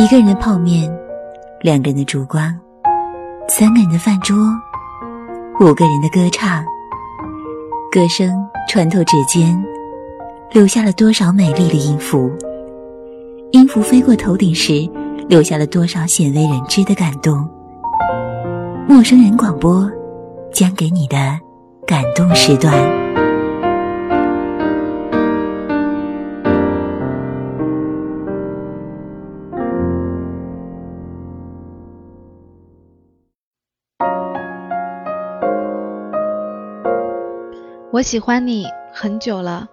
一个人的泡面，两个人的烛光，三个人的饭桌，五个人的歌唱。歌声穿透指尖，留下了多少美丽的音符？音符飞过头顶时，留下了多少鲜为人知的感动？陌生人广播，将给你的感动时段。我喜欢你很久了，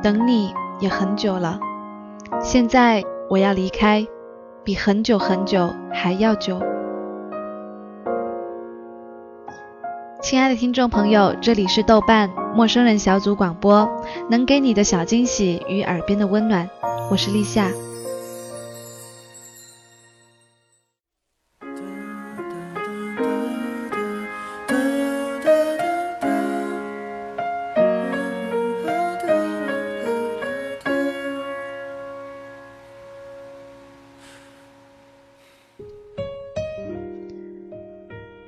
等你也很久了。现在我要离开，比很久很久还要久。亲爱的听众朋友，这里是豆瓣陌生人小组广播，能给你的小惊喜与耳边的温暖，我是立夏。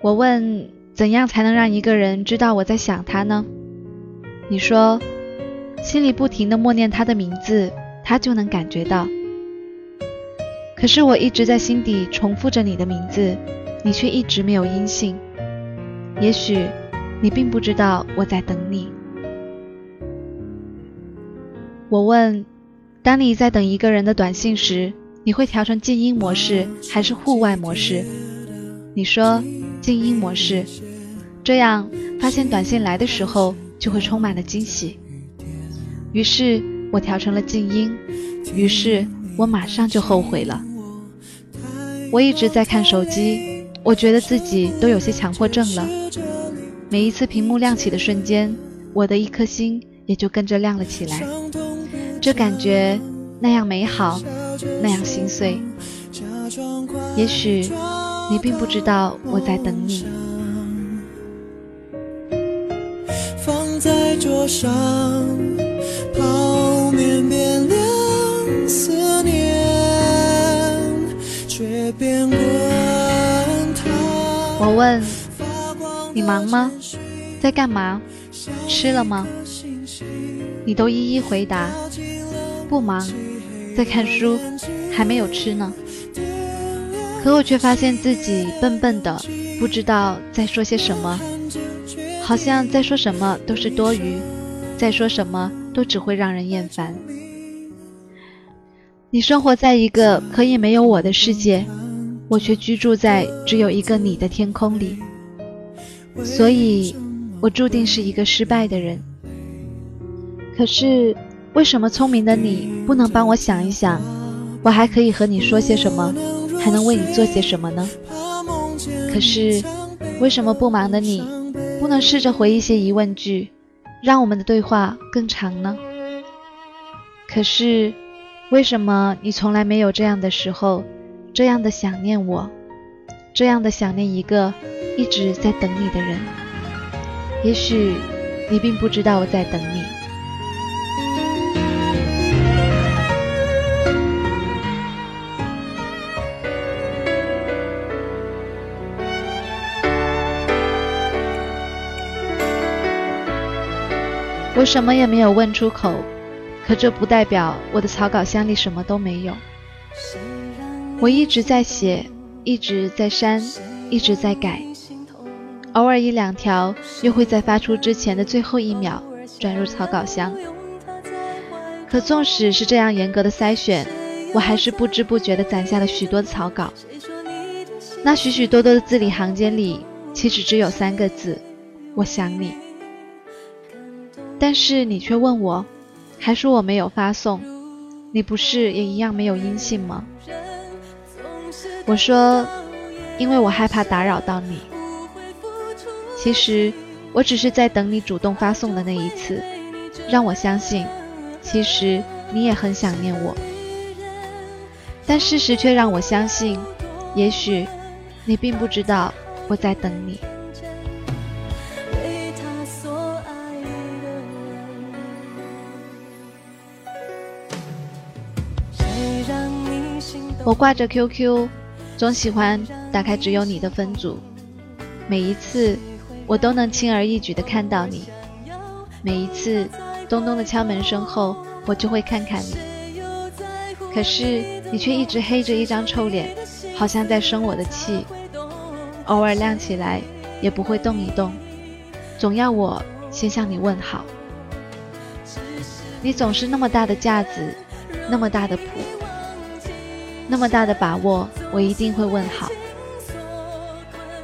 我问：怎样才能让一个人知道我在想他呢？你说，心里不停的默念他的名字，他就能感觉到。可是我一直在心底重复着你的名字，你却一直没有音信。也许你并不知道我在等你。我问：当你在等一个人的短信时，你会调成静音模式还是户外模式？你说。静音模式，这样发现短信来的时候就会充满了惊喜。于是我调成了静音，于是我马上就后悔了。我一直在看手机，我觉得自己都有些强迫症了。每一次屏幕亮起的瞬间，我的一颗心也就跟着亮了起来。这感觉那样美好，那样心碎。也许。你并不知道我在等你。放在桌上，泡面变凉，思念却变滚烫。我问你忙吗？在干嘛？吃了吗？你都一一回答，不忙，在看书，还没有吃呢。可我却发现自己笨笨的，不知道在说些什么，好像在说什么都是多余，在说什么都只会让人厌烦。你生活在一个可以没有我的世界，我却居住在只有一个你的天空里，所以，我注定是一个失败的人。可是，为什么聪明的你不能帮我想一想，我还可以和你说些什么？还能为你做些什么呢？可是，为什么不忙的你，不能试着回一些疑问句，让我们的对话更长呢？可是，为什么你从来没有这样的时候，这样的想念我，这样的想念一个一直在等你的人？也许，你并不知道我在等你。我什么也没有问出口，可这不代表我的草稿箱里什么都没有。我一直在写，一直在删，一直在改，偶尔一两条又会在发出之前的最后一秒转入草稿箱。可纵使是这样严格的筛选，我还是不知不觉地攒下了许多草稿。那许许多多的字里行间里，其实只有三个字：我想你。但是你却问我，还说我没有发送，你不是也一样没有音信吗？我说，因为我害怕打扰到你。其实我只是在等你主动发送的那一次，让我相信，其实你也很想念我。但事实却让我相信，也许你并不知道我在等你。我挂着 QQ，总喜欢打开只有你的分组，每一次我都能轻而易举地看到你，每一次咚咚的敲门声后，我就会看看你，可是你却一直黑着一张臭脸，好像在生我的气，偶尔亮起来也不会动一动，总要我先向你问好，你总是那么大的架子，那么大的谱。那么大的把握，我一定会问好。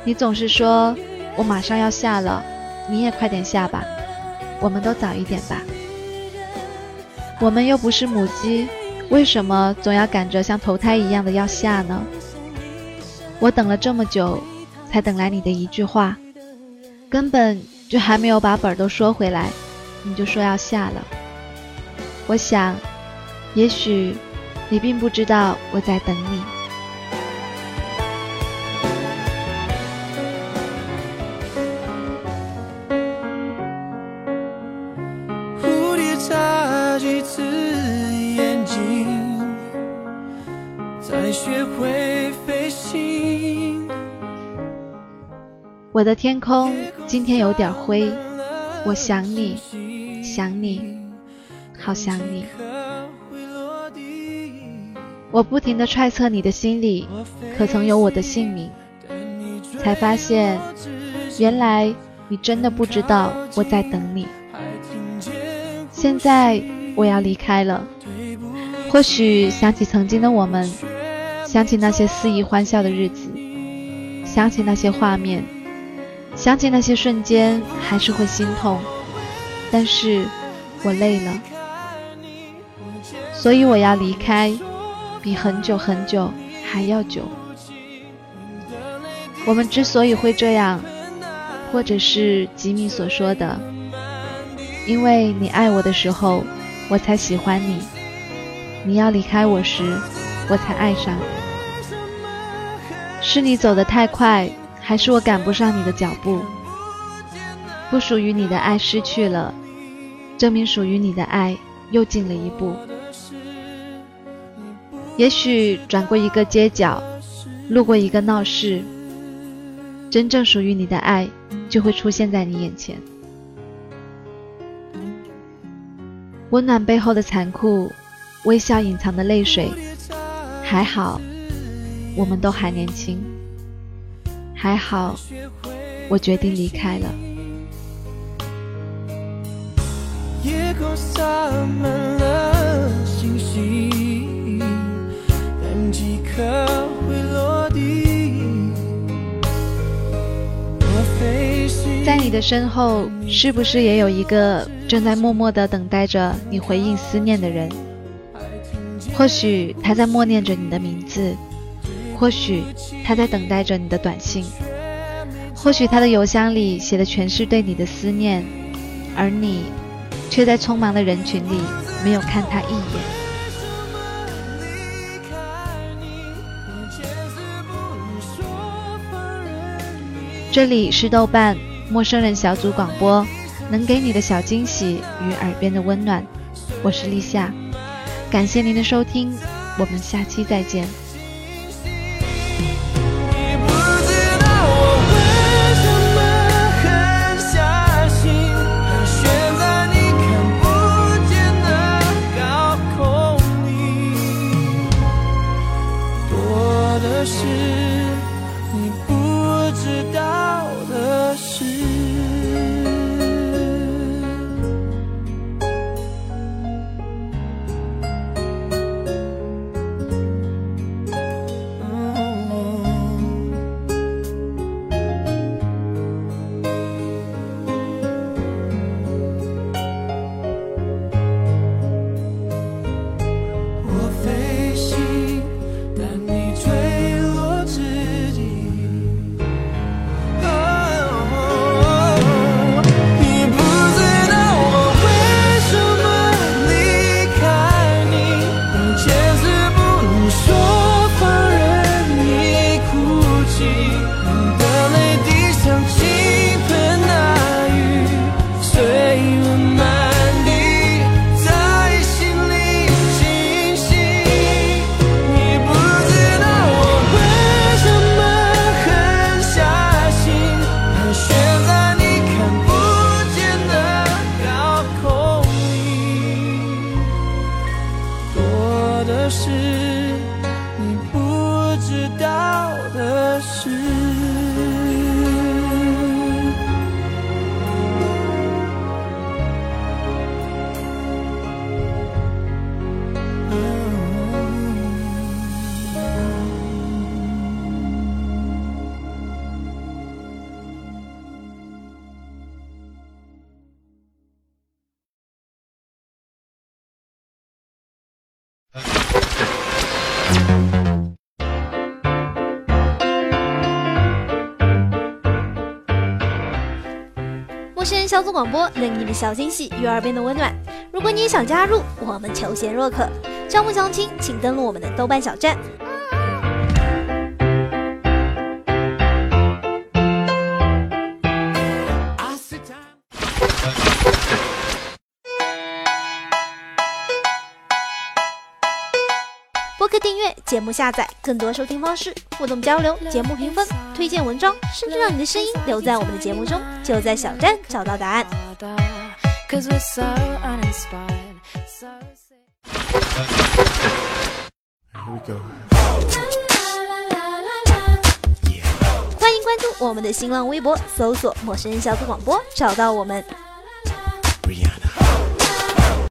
你总是说我马上要下了，你也快点下吧，我们都早一点吧。我们又不是母鸡，为什么总要赶着像投胎一样的要下呢？我等了这么久，才等来你的一句话，根本就还没有把本都说回来，你就说要下了。我想，也许。你并不知道我在等你。蝴蝶眨几次眼睛，才学会飞行。我的天空今天有点灰，我想你，想你，好想你。我不停地揣测你的心里，可曾有我的姓名？才发现，原来你真的不知道我在等你。现在我要离开了，或许想起曾经的我们，想起那些肆意欢笑的日子，想起那些画面，想起那些瞬间，还是会心痛。但是我累了，所以我要离开。比很久很久还要久。我们之所以会这样，或者是吉米所说的，因为你爱我的时候，我才喜欢你；你要离开我时，我才爱上。是你走得太快，还是我赶不上你的脚步？不属于你的爱失去了，证明属于你的爱又进了一步。也许转过一个街角，路过一个闹市，真正属于你的爱就会出现在你眼前。温暖背后的残酷，微笑隐藏的泪水。还好，我们都还年轻。还好，我决定离开了。在你的身后，是不是也有一个正在默默的等待着你回应思念的人？或许他在默念着你的名字，或许他在等待着你的短信，或许他的邮箱里写的全是对你的思念，而你却在匆忙的人群里没有看他一眼。这里是豆瓣陌生人小组广播，能给你的小惊喜与耳边的温暖，我是立夏，感谢您的收听，我们下期再见。是陌生人小组广播，能给你们小惊喜与耳边的温暖。如果你也想加入，我们求贤若渴。招募相亲，请登录我们的豆瓣小站。节目下载、更多收听方式、互动交流、节目评分、推荐文章，甚至让你的声音留在我们的节目中，就在小站找到答案。欢迎关注我们的新浪微博，搜索“陌生人小组广播”，找到我们。